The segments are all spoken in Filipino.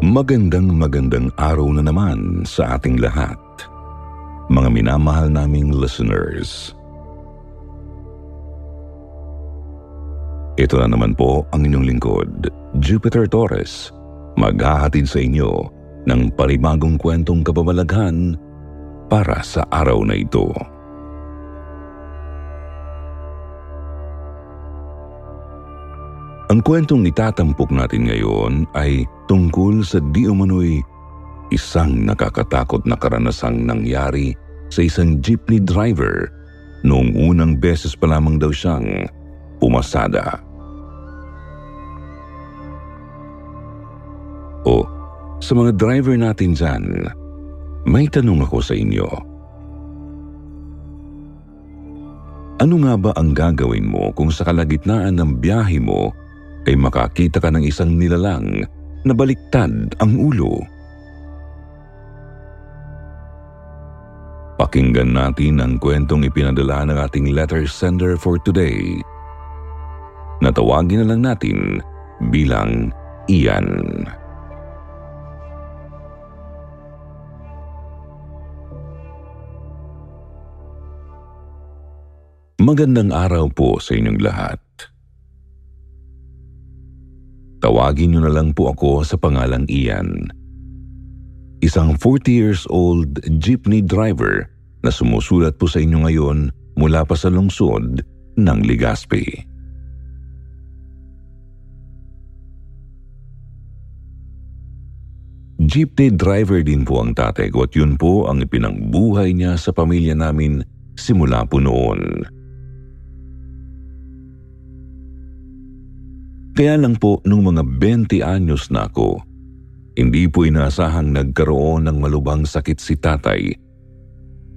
Magandang magandang araw na naman sa ating lahat. Mga minamahal naming listeners. Ito na naman po ang inyong lingkod, Jupiter Torres, maghahatid sa inyo ng palibagong kwentong kababalaghan para sa araw na ito. Ang kwentong itatampok natin ngayon ay tungkol sa di umano'y isang nakakatakot na karanasang nangyari sa isang jeepney driver noong unang beses pa lamang daw siyang pumasada. O, sa mga driver natin dyan, may tanong ako sa inyo. Ano nga ba ang gagawin mo kung sa kalagitnaan ng biyahe mo ay makakita ka ng isang nilalang na baliktad ang ulo. Pakinggan natin ang kwentong ipinadala ng ating letter sender for today. Natawagin na lang natin bilang Ian. Magandang araw po sa inyong lahat. Tawagin niyo na lang po ako sa pangalang Ian. Isang 40 years old jeepney driver na sumusulat po sa inyo ngayon mula pa sa lungsod ng Ligaspi. Jeepney driver din po ang tatay ko at yun po ang ipinangbuhay niya sa pamilya namin simula po noon. Kaya lang po nung mga 20 anyos na ako, hindi po inaasahang nagkaroon ng malubang sakit si tatay.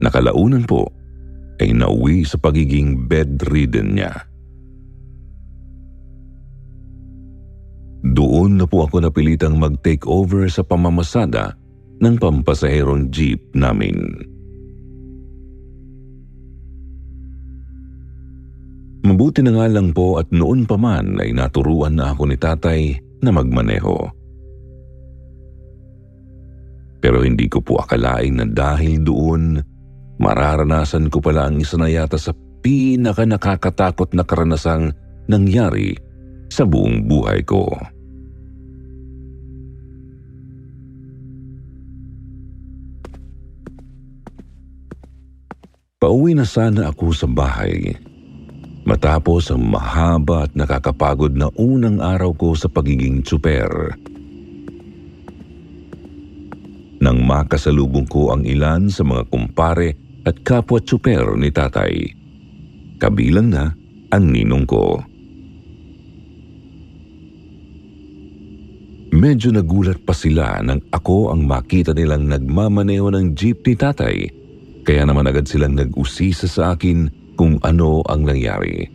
Nakalaunan po ay nauwi sa pagiging bedridden niya. Doon na po ako napilitang mag-take over sa pamamasada ng pampasaherong jeep namin. Mabuti na nga lang po at noon pa man ay naturuan na ako ni tatay na magmaneho. Pero hindi ko po akalain na dahil doon, mararanasan ko pala ang isa na yata sa pinaka nakakatakot na karanasang nangyari sa buong buhay ko. Pauwi na sana ako sa bahay Matapos ang mahaba at nakakapagod na unang araw ko sa pagiging tsuper. Nang makasalubong ko ang ilan sa mga kumpare at kapwa tsuper ni tatay. Kabilang na ang ninong ko. Medyo nagulat pa sila nang ako ang makita nilang nagmamaneho ng jeep ni tatay. Kaya naman agad silang nag-usisa sa akin kung ano ang nangyari.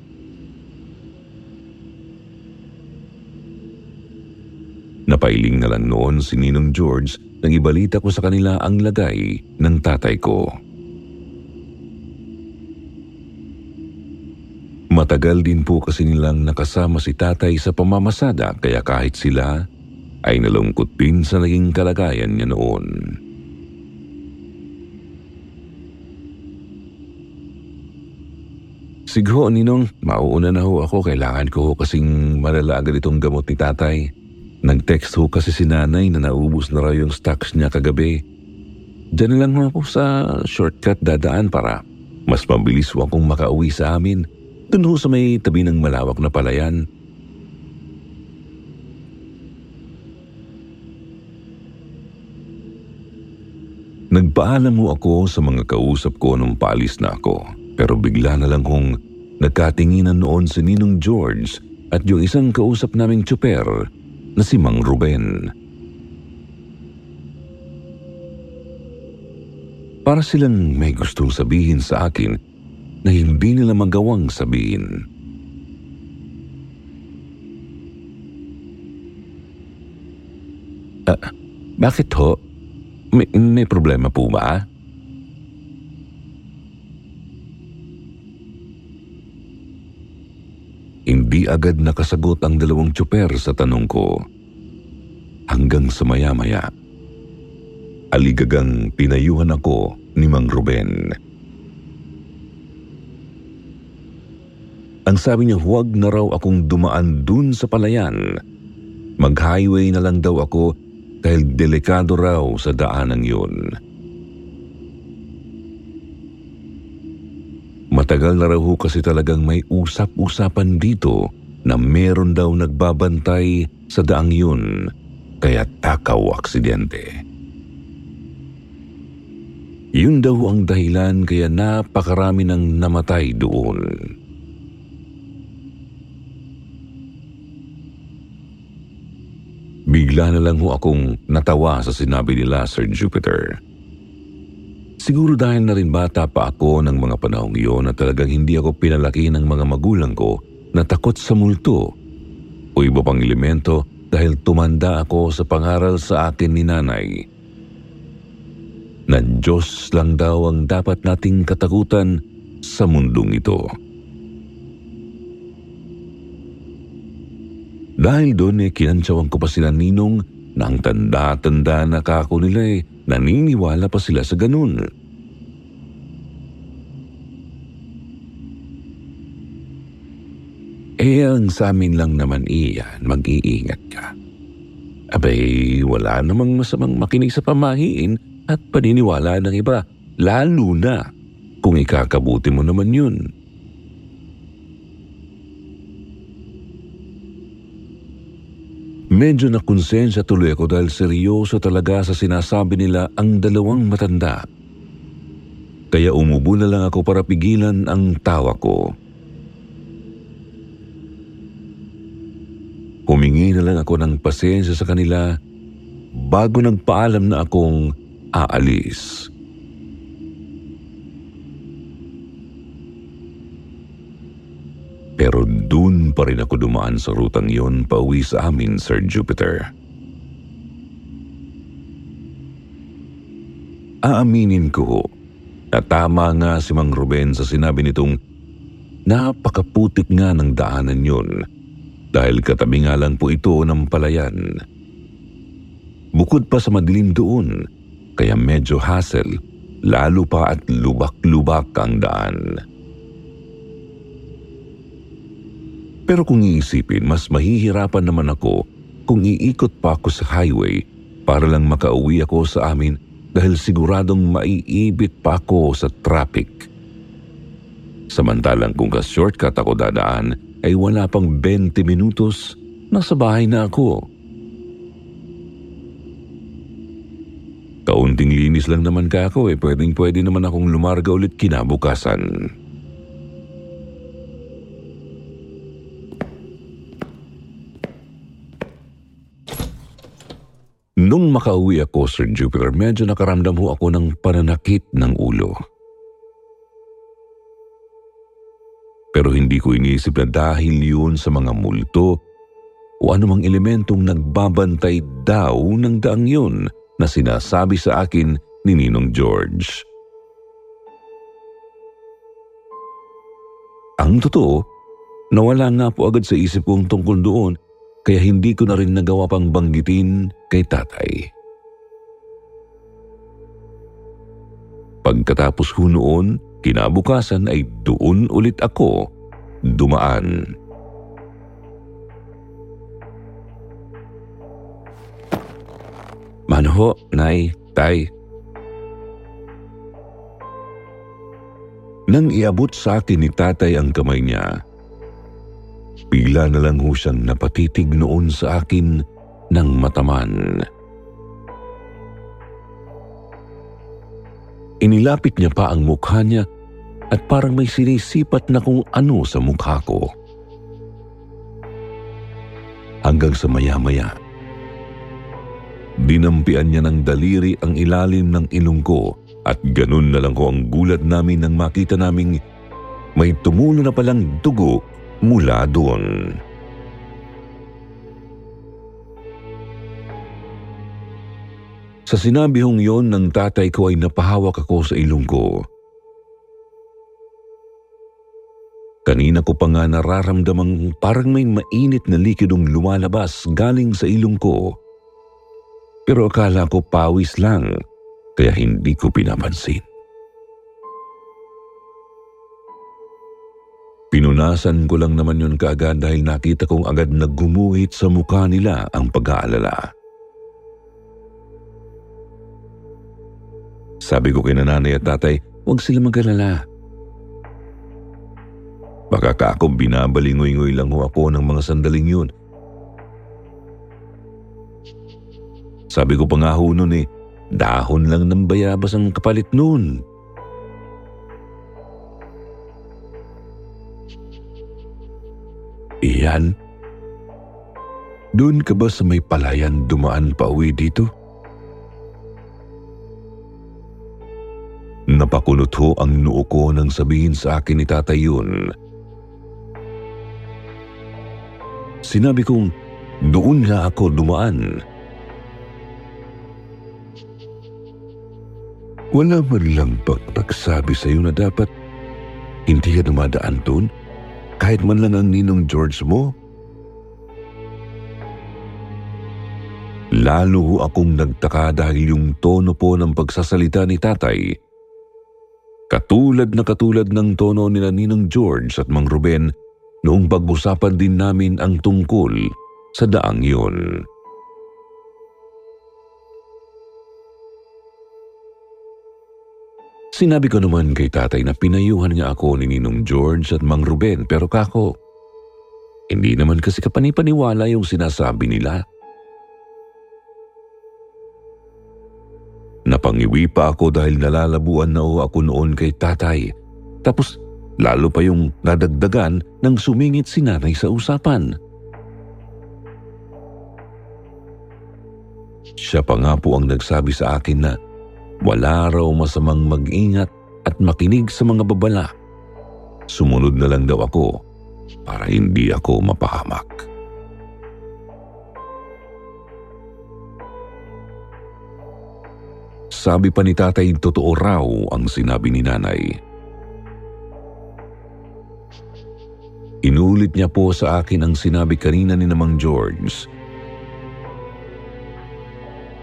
Napailing na lang noon si Ninong George nang ibalita ko sa kanila ang lagay ng tatay ko. Matagal din po kasi nilang nakasama si tatay sa pamamasada kaya kahit sila ay nalungkot din sa naging kalagayan niya noon. Sigho, Ninong, mauuna na ho ako. Kailangan ko ho kasing malala itong gamot ni tatay. Nag-text ho kasi si nanay na naubos na raw yung stocks niya kagabi. Diyan lang ho ako sa shortcut dadaan para mas mabilis ho akong makauwi sa amin. Doon ho sa may tabi ng malawak na palayan. Nagpaalam mo ako sa mga kausap ko nung paalis na ako. Pero bigla na lang kong nagkatinginan noon si Ninong George at yung isang kausap naming tsuper na si Mang Ruben. Para silang may gustong sabihin sa akin na hindi nila magawang sabihin. Uh, bakit ho? May, may problema po ba? Hindi agad nakasagot ang dalawang tsuper sa tanong ko. Hanggang sa maya-maya, aligagang pinayuhan ako ni Mang Ruben. Ang sabi niya huwag na raw akong dumaan dun sa palayan. Mag-highway na lang daw ako dahil delikado raw sa daanang yun. Matagal na raw kasi talagang may usap-usapan dito na meron daw nagbabantay sa daang yun kaya takaw aksidente. Yun daw ang dahilan kaya napakarami ng namatay doon. Bigla na lang ho akong natawa sa sinabi nila Sir Jupiter. Siguro dahil na rin bata pa ako ng mga panahong iyon na talagang hindi ako pinalaki ng mga magulang ko na takot sa multo o iba pang elemento dahil tumanda ako sa pangaral sa akin ni nanay. Na Diyos lang daw ang dapat nating katakutan sa mundong ito. Dahil doon eh kinantsawan ko pa sila ninong na ang tanda-tanda na kako nila eh naniniwala pa sila sa ganun. Eh ang sa amin lang naman iyan, mag-iingat ka. Abay, wala namang masamang makinig sa pamahiin at paniniwala ng iba, lalo na kung ikakabuti mo naman yun. Medyo nakonsensya tuloy ako dahil seryoso talaga sa sinasabi nila ang dalawang matanda. Kaya umubo na lang ako para pigilan ang tawa ko. Humingi na lang ako ng pasensya sa kanila bago nagpaalam na akong aalis. Pero dun pa rin ako dumaan sa rutang yon pauwi sa amin, Sir Jupiter. Aaminin ko na tama nga si Mang Ruben sa sinabi nitong napakaputik nga ng daanan yun dahil katabi nga lang po ito ng palayan. Bukod pa sa madilim doon, kaya medyo hassle, lalo pa at lubak-lubak ang daan. Pero kung iisipin, mas mahihirapan naman ako kung iikot pa ako sa highway para lang makauwi ako sa amin dahil siguradong maiibit pa ako sa traffic. Samantalang kung ka-shortcut ako dadaan ay wala pang 20 minutos, nasa bahay na ako. Kaunting linis lang naman ka ako eh, pwedeng pwede naman akong lumarga ulit kinabukasan. Nung makauwi ako, Sir Jupiter, medyo nakaramdam ho ako ng pananakit ng ulo. Pero hindi ko iniisip na dahil yun sa mga multo o anumang elementong nagbabantay daw ng daang yun na sinasabi sa akin ni Ninong George. Ang totoo, nawala nga po agad sa isip kong tungkol doon kaya hindi ko na rin nagawa pang banggitin kay tatay. Pagkatapos ho noon, kinabukasan ay doon ulit ako dumaan. Mano ho, nay, tay. Nang iabot sa akin ni tatay ang kamay niya, Bigla na lang ho siyang napatitig noon sa akin ng mataman. Inilapit niya pa ang mukha niya at parang may sinisipat na kung ano sa mukha ko. Hanggang sa maya-maya, dinampian niya ng daliri ang ilalim ng ilong ko at ganun na lang ko ang gulat namin nang makita naming may tumulo na palang dugo mula doon. Sa sinabi hong yon ng tatay ko ay napahawak ako sa ilong ko. Kanina ko pa nga nararamdamang parang may mainit na likidong lumalabas galing sa ilong ko. Pero akala ko pawis lang, kaya hindi ko pinapansin. Pinunasan ko lang naman yun kaagad dahil nakita kong agad na gumuhit sa mukha nila ang pag-aalala. Sabi ko kay nanay at tatay, huwag sila mag-alala. Baka ka ako binabalingoy-ngoy lang ho ako ng mga sandaling yun. Sabi ko pa nga ho nun eh, dahon lang ng bayabas ang kapalit nun. Iyan, doon ka ba sa may palayan dumaan pa uwi dito? Napakunot ho ang noo ko nang sabihin sa akin ni tatay yun. Sinabi kong doon nga ako dumaan. Wala man lang bang sa iyo na dapat hindi ka dumadaan doon? Kahit man lang ang ninong George mo? Lalo akong nagtaka dahil yung tono po ng pagsasalita ni tatay Katulad na katulad ng tono ni Ninong George at Mang Ruben noong pag-usapan din namin ang tungkol sa daang yun. Sinabi ko naman kay tatay na pinayuhan niya ako ni Ninong George at Mang Ruben pero kako, hindi naman kasi kapanipaniwala yung sinasabi nila. Napangiwi pa ako dahil nalalabuan na ako noon kay tatay. Tapos lalo pa yung nadagdagan nang sumingit si nanay sa usapan. Siya pa nga po ang nagsabi sa akin na wala raw masamang mag-ingat at makinig sa mga babala. Sumunod na lang daw ako para hindi ako mapahamak. Sabi pa ni tatay, totoo raw ang sinabi ni nanay. Inulit niya po sa akin ang sinabi kanina ni namang George.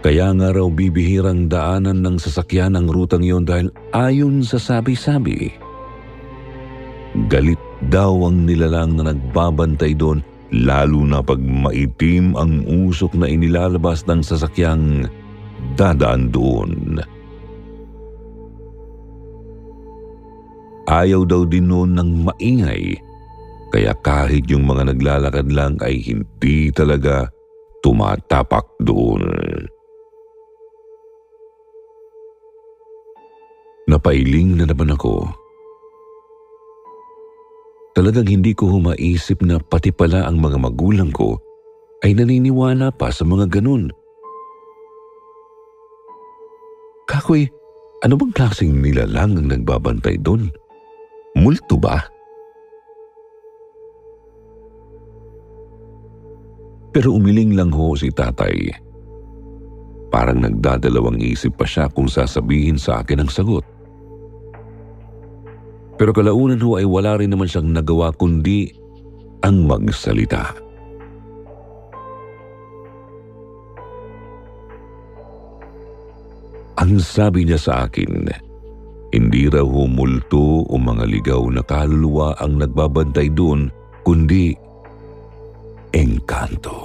Kaya nga raw bibihirang daanan ng sasakyan ang rutang yon dahil ayon sa sabi-sabi. Galit daw ang nilalang na nagbabantay doon lalo na pag maitim ang usok na inilalabas ng sasakyang dadaan doon. Ayaw daw din noon ng maingay, kaya kahit yung mga naglalakad lang ay hindi talaga tumatapak doon. Napailing na naman ako. Talagang hindi ko humaisip na pati pala ang mga magulang ko ay naniniwala pa sa mga ganun. Kakoy, ano bang klaseng nilalang ang nagbabantay doon? Multo ba? Pero umiling lang ho si tatay. Parang nagdadalawang isip pa siya kung sasabihin sa akin ang sagot. Pero kalaunan ho ay wala rin naman siyang nagawa kundi ang magsalita. Ang sabi niya sa akin, hindi raw humulto o mga ligaw na kaluluwa ang nagbabantay doon, kundi engkanto.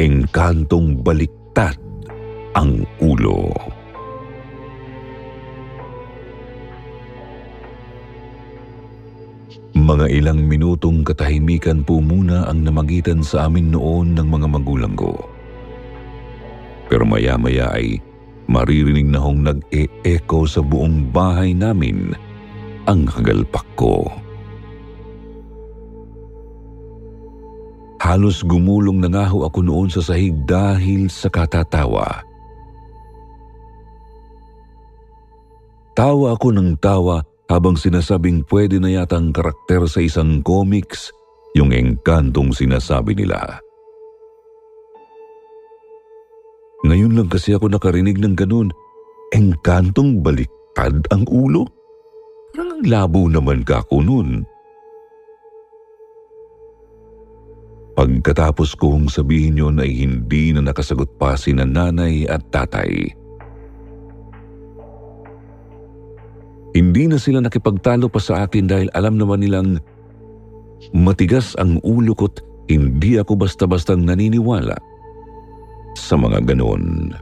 Engkantong baliktad ang ulo. Mga ilang minutong katahimikan po muna ang namagitan sa amin noon ng mga magulang ko. Pero maya-maya ay maririnig na hong nag-e-echo sa buong bahay namin ang hagalpak ko. Halos gumulong na nga ho ako noon sa sahig dahil sa katatawa. Tawa ako ng tawa habang sinasabing pwede na yatang karakter sa isang comics yung engkantong sinasabi nila. Ngayon lang kasi ako nakarinig ng ganun. Engkantong baliktad ang ulo? Parang labo naman ka ako nun. Pagkatapos kong sabihin yon ay hindi na nakasagot pa si nanay at tatay. Hindi na sila nakipagtalo pa sa akin dahil alam naman nilang matigas ang ulo ko't hindi ako basta-bastang naniniwala sa mga ganoon.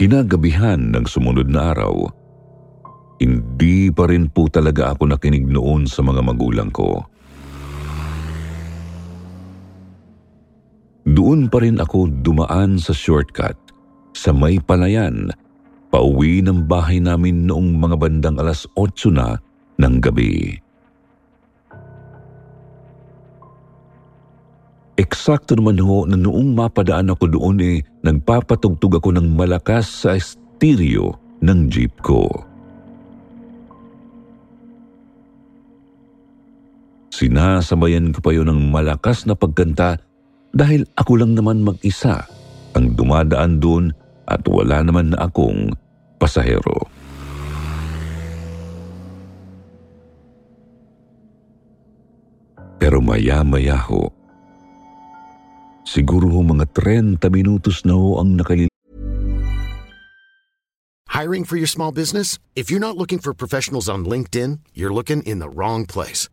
Kinagabihan ng sumunod na araw, hindi pa rin po talaga ako nakinig noon sa mga magulang ko. Doon pa rin ako dumaan sa shortcut sa may palayan pauwi ng bahay namin noong mga bandang alas 8 na ng gabi. Eksakto naman ho na noong mapadaan ako doon eh, nagpapatugtog ako ng malakas sa stereo ng jeep ko. Sinasabayan ko pa yon ng malakas na pagkanta dahil ako lang naman mag-isa ang dumadaan doon at wala naman na akong pasahero. Pero maya-maya ho, Siguro ho mga 30 minutos na ho ang nakalil... Hiring for your small business? If you're not looking for professionals on LinkedIn, you're looking in the wrong place.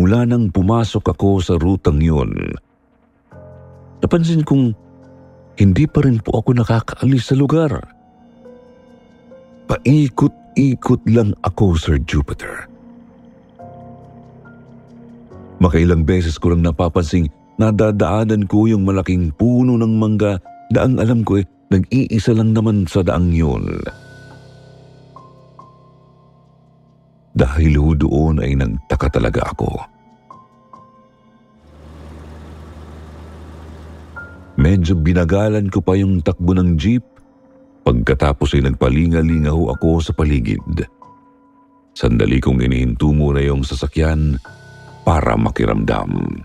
mula nang pumasok ako sa rutang yun. Napansin kong hindi pa rin po ako nakakaalis sa lugar. Paikot-ikot lang ako, Sir Jupiter. Makailang beses ko lang napapansing nadadaanan ko yung malaking puno ng mangga na ang alam ko eh, nag-iisa lang naman sa daang yun. Dahil ho doon ay nagtaka talaga ako. Medyo binagalan ko pa yung takbo ng jeep pagkatapos ay nagpalingalinga ho ako sa paligid. Sandali kong inihinto muna yung sasakyan para makiramdam.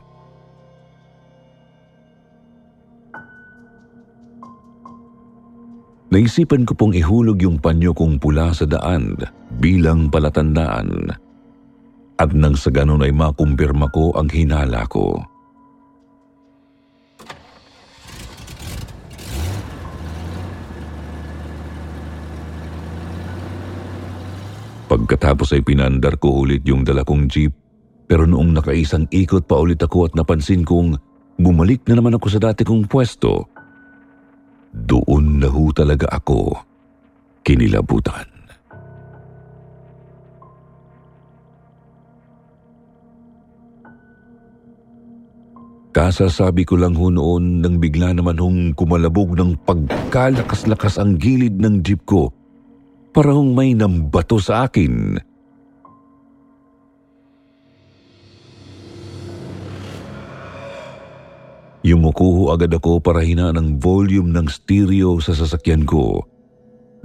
Naisipan ko pong ihulog yung panyo kong pula sa daan bilang palatandaan at nang sa ganon ay makumpirma ko ang hinala ko. Pagkatapos ay pinandar ko ulit yung dala kong jeep pero noong nakaisang ikot pa ulit ako at napansin kong bumalik na naman ako sa dati kong pwesto, na ho talaga ako kinilabutan. Kasasabi ko lang ho noon nang bigla naman hong kumalabog ng pagkalakas-lakas ang gilid ng jeep ko. Parang may nambato sa akin. Yumuko agad ako para hinaan ang volume ng stereo sa sasakyan ko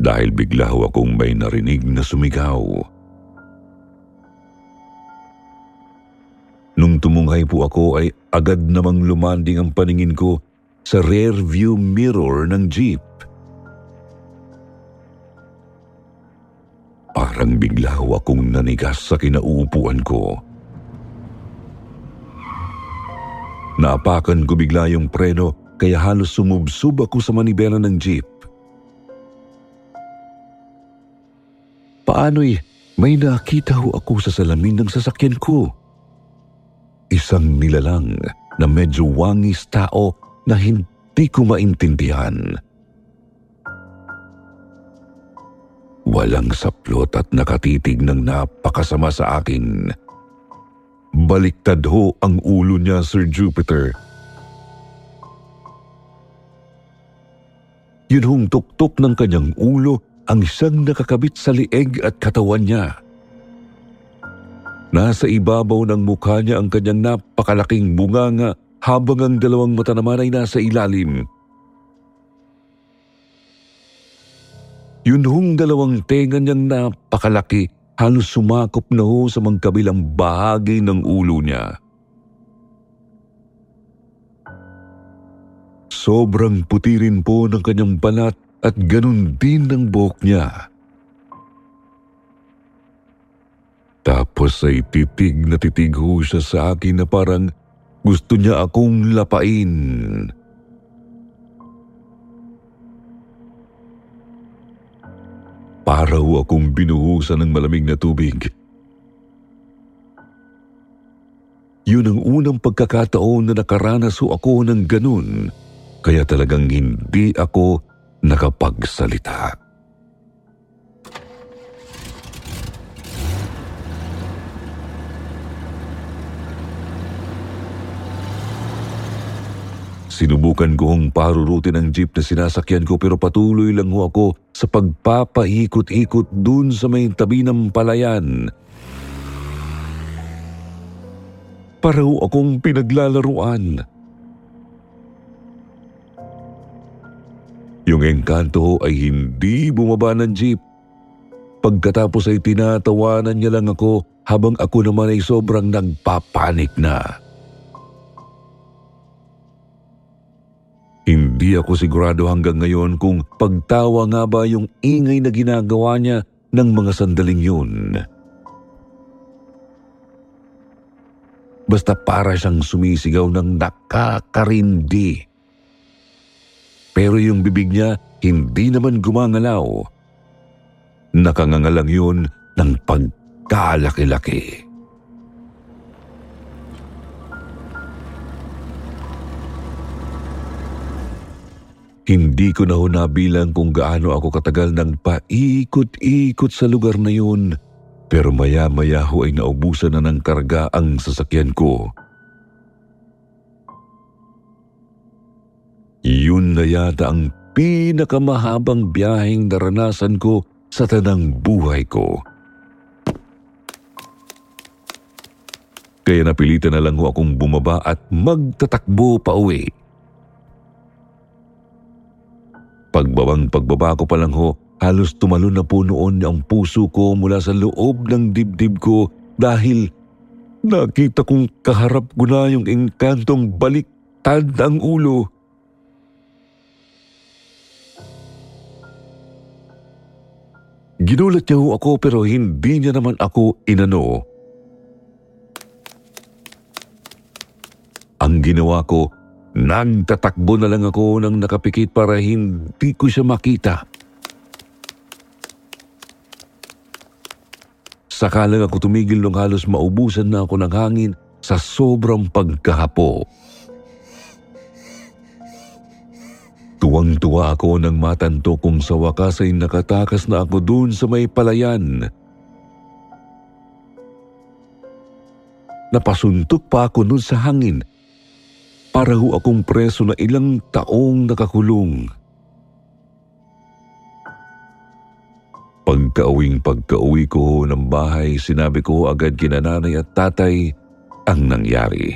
dahil bigla ho akong may narinig na sumigaw. Nung tumunghay po ako ay agad namang lumanding ang paningin ko sa rear view mirror ng jeep. Parang bigla ho akong nanigas sa kinauupuan ko. Naapakan ko bigla yung preno kaya halos sumubsub ako sa manibela ng jeep. Paano'y may nakita ho ako sa salamin ng sasakyan ko. Isang nilalang na medyo wangis tao na hindi ko maintindihan. Walang saplot at nakatitig ng napakasama sa akin. Baliktad ho ang ulo niya, Sir Jupiter. Yun hong tuktok ng kanyang ulo ang siyang nakakabit sa lieg at katawan niya. Nasa ibabaw ng mukha niya ang kanyang napakalaking bunganga habang ang dalawang mata naman ay nasa ilalim. Yun hong dalawang tenga niyang napakalaki halos sumakop na ho sa magkabilang bahagi ng ulo niya. Sobrang puti rin po ng kanyang balat at ganun din ng buhok niya. Tapos ay titig na titig ho siya sa akin na parang gusto niya akong lapain. Para ho akong binuhusan ng malamig na tubig. Yun ang unang pagkakataon na nakaranas ho ako ng ganun, kaya talagang hindi ako nakapagsalita. Sinubukan ko hong parurutin ang jeep na sinasakyan ko pero patuloy lang ho ako sa pagpapaikot-ikot dun sa may tabi ng palayan. Para ho akong pinaglalaruan. Yung engkanto ay hindi bumaba ng jeep. Pagkatapos ay tinatawanan niya lang ako habang ako naman ay sobrang nagpapanik na. Hindi ako sigurado hanggang ngayon kung pagtawa nga ba yung ingay na ginagawa niya ng mga sandaling yun. Basta para siyang sumisigaw ng nakakarindi. Pero yung bibig niya hindi naman gumangalaw. Nakangangalang yun ng pagkalaki-laki. Hindi ko na ho nabilang kung gaano ako katagal nang paikot-ikot sa lugar na yun. Pero maya-maya ho ay naubusan na ng karga ang sasakyan ko. Yun na yata ang pinakamahabang biyaheng naranasan ko sa tanang buhay ko. Kaya napilitan na lang ho akong bumaba at magtatakbo pa uwi. Pagbabang pagbaba ko pa lang ho, halos tumalon na po noon ang puso ko mula sa loob ng dibdib ko dahil nakita kong kaharap ko na yung engkantong baliktad ang ulo. Ginulat niya ho ako pero hindi niya naman ako inano. Ang ginawa ko, Nagtatakbo na lang ako ng nakapikit para hindi ko siya makita. Saka lang ako tumigil nung halos maubusan na ako ng hangin sa sobrang pagkahapo. Tuwang-tuwa ako nang matanto kung sa wakas ay nakatakas na ako dun sa may palayan. Napasuntok pa ako nun sa hangin para ho akong preso na ilang taong nakakulong. Pagkauwing pagkauwi ko ng bahay, sinabi ko agad kina nanay at tatay ang nangyari.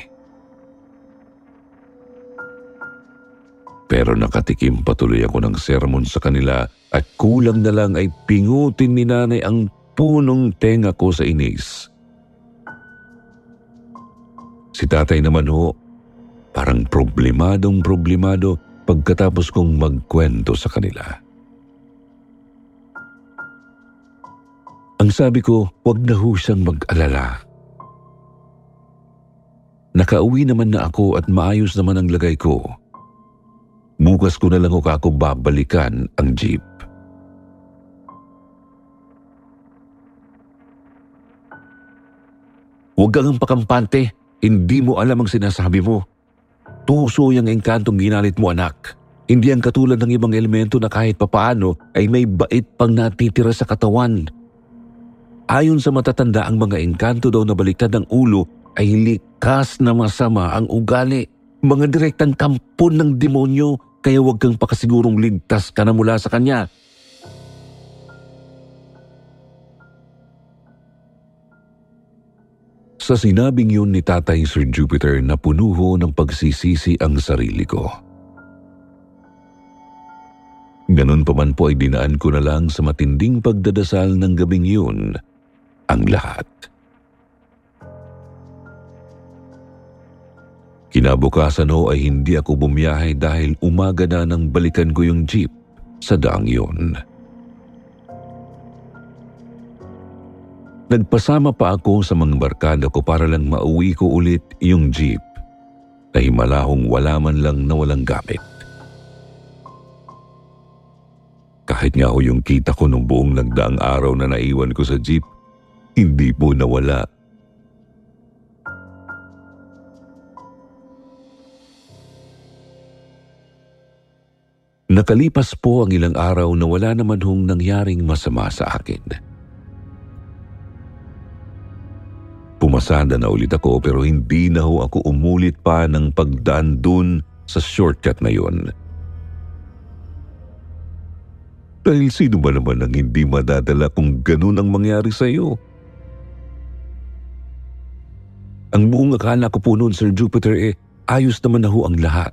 Pero nakatikim patuloy ako ng sermon sa kanila at kulang na lang ay pingutin ni nanay ang punong tenga ko sa inis. Si tatay naman ho, parang problemadong problemado pagkatapos kong magkwento sa kanila. Ang sabi ko, wag na ho mag-alala. Nakauwi naman na ako at maayos naman ang lagay ko. Bukas ko na lang ako babalikan ang jeep. Huwag kang pakampante. Hindi mo alam ang sinasabi mo. Tuso yung engkantong ginalit mo anak. Hindi ang katulad ng ibang elemento na kahit papaano ay may bait pang natitira sa katawan. Ayon sa matatanda ang mga engkanto daw na baliktad ng ulo ay likas na masama ang ugali. Mga direktang kampon ng demonyo kaya huwag kang pakasigurong ligtas ka na mula sa kanya. Sa sinabing yun ni Tatay Sir Jupiter na punuho ng pagsisisi ang sarili ko. Ganun pa man po ay dinaan ko na lang sa matinding pagdadasal ng gabing yun ang lahat. Kinabukasan ho ay hindi ako bumiyahe dahil umaga na nang balikan ko yung jeep sa daang yun. Nagpasama pa ako sa mga barkada ko para lang mauwi ko ulit yung jeep na himalahong wala man lang na walang gamit. Kahit nga ho yung kita ko nung buong nagdaang araw na naiwan ko sa jeep, hindi po nawala. Nakalipas po ang ilang araw na wala naman hong nangyaring masama sa akin. Pumasada na ulit ako pero hindi na ho ako umulit pa ng pagdaan dun sa shortcut na yun. Dahil sino ba naman ang hindi madadala kung ganun ang mangyari sa iyo? Ang buong akala ko po noon, Sir Jupiter, eh, ayos naman na ho ang lahat.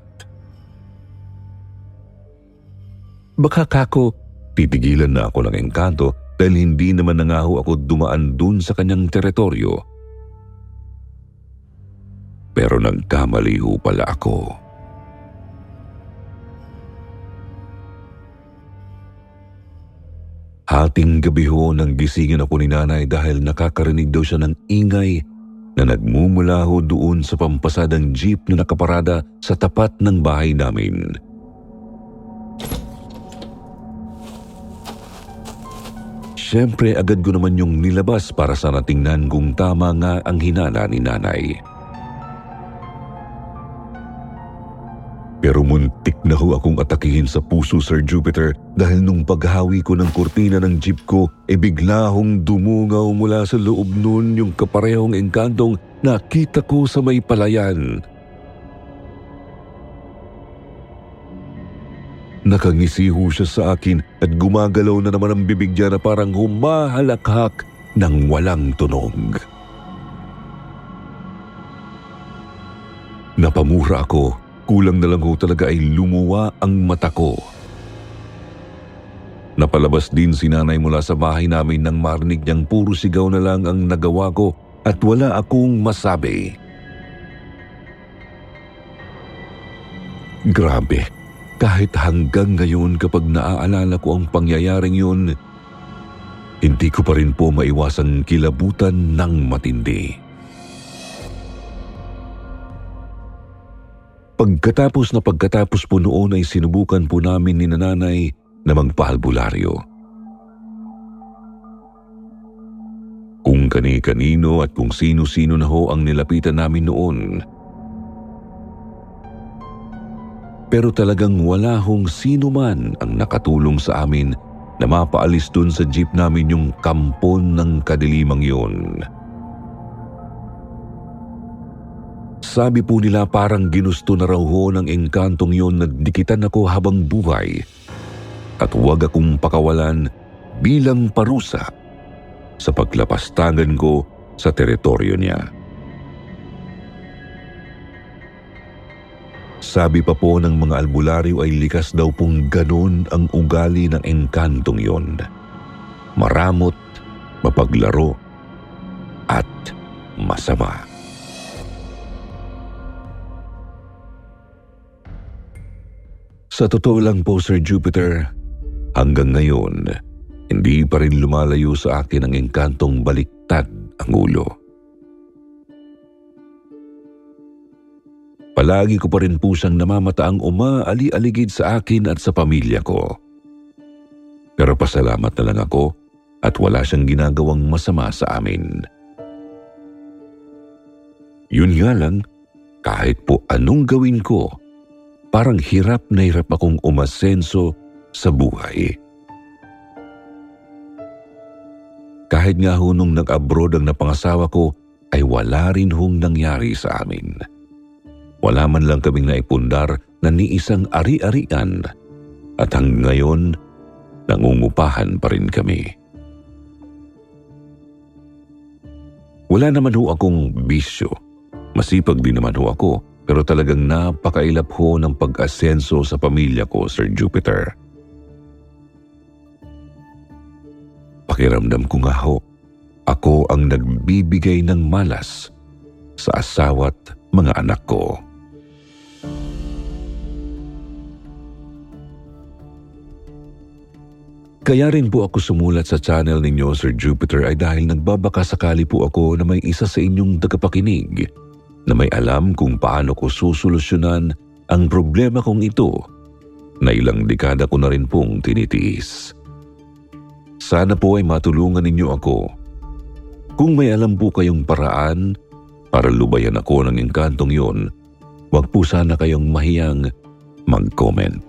Baka kako, titigilan na ako ng engkanto dahil hindi naman na nga ho ako dumaan dun sa kanyang teritoryo pero nagkamali ho pala ako. Hating gabi ho nang gisingin ako ni nanay dahil nakakarinig daw siya ng ingay na nagmumula ho doon sa pampasadang jeep na nakaparada sa tapat ng bahay namin. Siyempre agad ko naman yung nilabas para sa natingnan kung tama nga ang hinala ni nanay. Pero muntik na ho akong atakihin sa puso, Sir Jupiter, dahil nung paghawi ko ng kurtina ng jeep ko, e bigla hong dumungaw mula sa loob nun yung kaparehong engkantong nakita ko sa may palayan. Nakangisi ho siya sa akin at gumagalaw na naman ang bibig niya na parang humahalakhak ng walang tunog. Napamura ako Kulang na lang ho talaga ay lumuwa ang mata ko. Napalabas din si nanay mula sa bahay namin nang marinig niyang puro sigaw na lang ang nagawa ko at wala akong masabi. Grabe, kahit hanggang ngayon kapag naaalala ko ang pangyayaring yun, hindi ko pa rin po maiwasan kilabutan ng matindi. Pagkatapos na pagkatapos po noon ay sinubukan po namin ni nanay na magpaalbularyo. Kung kani-kanino at kung sino-sino na ho ang nilapitan namin noon. Pero talagang wala hong sino man ang nakatulong sa amin na mapaalis dun sa jeep namin yung kampon ng kadilimang yun. Sabi po nila parang ginusto na raw ho ng engkantong yon na dikitan ako habang buhay at huwag akong pakawalan bilang parusa sa paglapastangan ko sa teritoryo niya. Sabi pa po ng mga albularyo ay likas daw pong ganun ang ugali ng engkantong yon. Maramot, mapaglaro, at masama. Sa totoo lang po Sir Jupiter, hanggang ngayon, hindi pa rin lumalayo sa akin ang engkantong baliktad ang ulo. Palagi ko pa rin po siyang namamataang umaali-aligid sa akin at sa pamilya ko. Pero pasalamat na lang ako at wala siyang ginagawang masama sa amin. Yun nga lang, kahit po anong gawin ko, parang hirap na hirap akong umasenso sa buhay. Kahit nga ho nung nag-abroad ang napangasawa ko, ay wala rin hong nangyari sa amin. Wala man lang kaming naipundar na ni isang ari-arian at hanggang ngayon, nangungupahan pa rin kami. Wala naman ho akong bisyo. Masipag din naman ho ako pero talagang napakailap ho ng pag-asenso sa pamilya ko, Sir Jupiter. Pakiramdam ko nga ho, ako ang nagbibigay ng malas sa asawa't mga anak ko. Kaya rin po ako sumulat sa channel ninyo, Sir Jupiter, ay dahil nagbabaka sakali po ako na may isa sa inyong tagapakinig na may alam kung paano ko susolusyonan ang problema kong ito na ilang dekada ko na rin pong tinitiis. Sana po ay matulungan ninyo ako. Kung may alam po kayong paraan para lubayan ako ng engkantong yon, wag po sana kayong mahiyang mag-comment.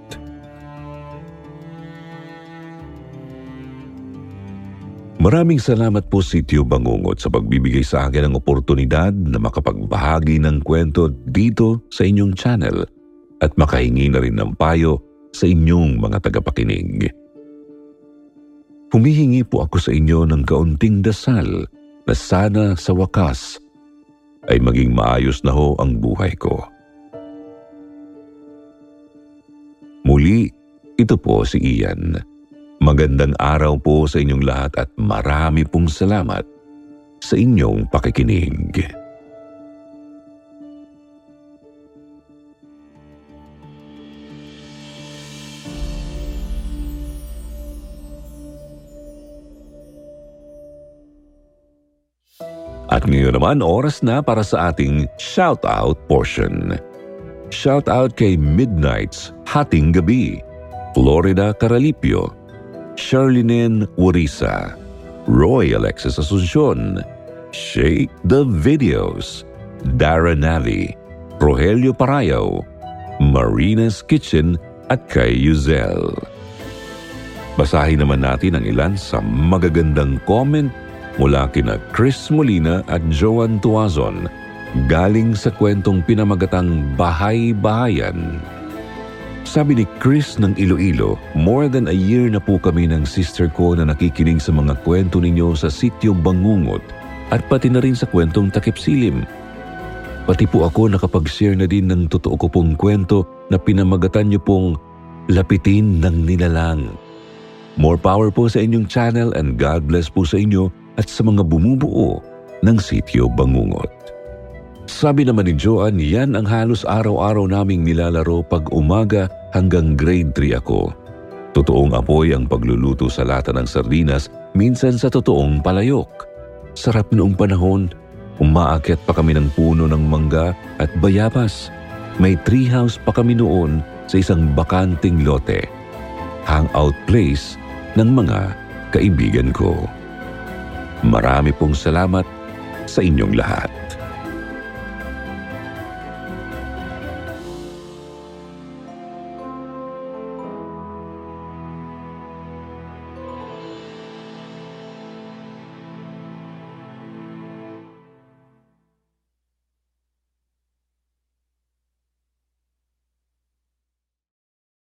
Maraming salamat po Sityo Bangungot sa pagbibigay sa akin ng oportunidad na makapagbahagi ng kwento dito sa inyong channel at makahingi na rin ng payo sa inyong mga tagapakinig. Humihingi po ako sa inyo ng kaunting dasal na sana sa wakas ay maging maayos na ho ang buhay ko. Muli, ito po si Ian. Magandang araw po sa inyong lahat at marami pong salamat sa inyong pakikinig. At ngayon naman oras na para sa ating shoutout portion. Shoutout kay Midnight's Hating Gabi, Florida Caralipio, Charlenen Urisa, Roy Alexis Asuncion, Shake the Videos, Dara Navi, Rogelio Parayo, Marina's Kitchen at kay Yuzel. Basahin naman natin ang ilan sa magagandang comment mula kina Chris Molina at Joan Tuazon galing sa kwentong pinamagatang Bahay-Bahayan. Sabi ni Chris ng Iloilo, more than a year na po kami ng sister ko na nakikinig sa mga kwento ninyo sa sityo Bangungot at pati na rin sa kwentong Takip Silim. Pati po ako nakapag-share na din ng totoo ko pong kwento na pinamagatan niyo pong Lapitin ng Nilalang. More power po sa inyong channel and God bless po sa inyo at sa mga bumubuo ng sityo Bangungot. Sabi naman ni Joan, yan ang halos araw-araw naming nilalaro pag umaga hanggang grade 3 ako. Totoong apoy ang pagluluto sa lata ng sardinas, minsan sa totoong palayok. Sarap noong panahon, umaakyat pa kami ng puno ng mangga at bayabas. May treehouse pa kami noon sa isang bakanting lote. Hangout place ng mga kaibigan ko. Marami pong salamat sa inyong lahat.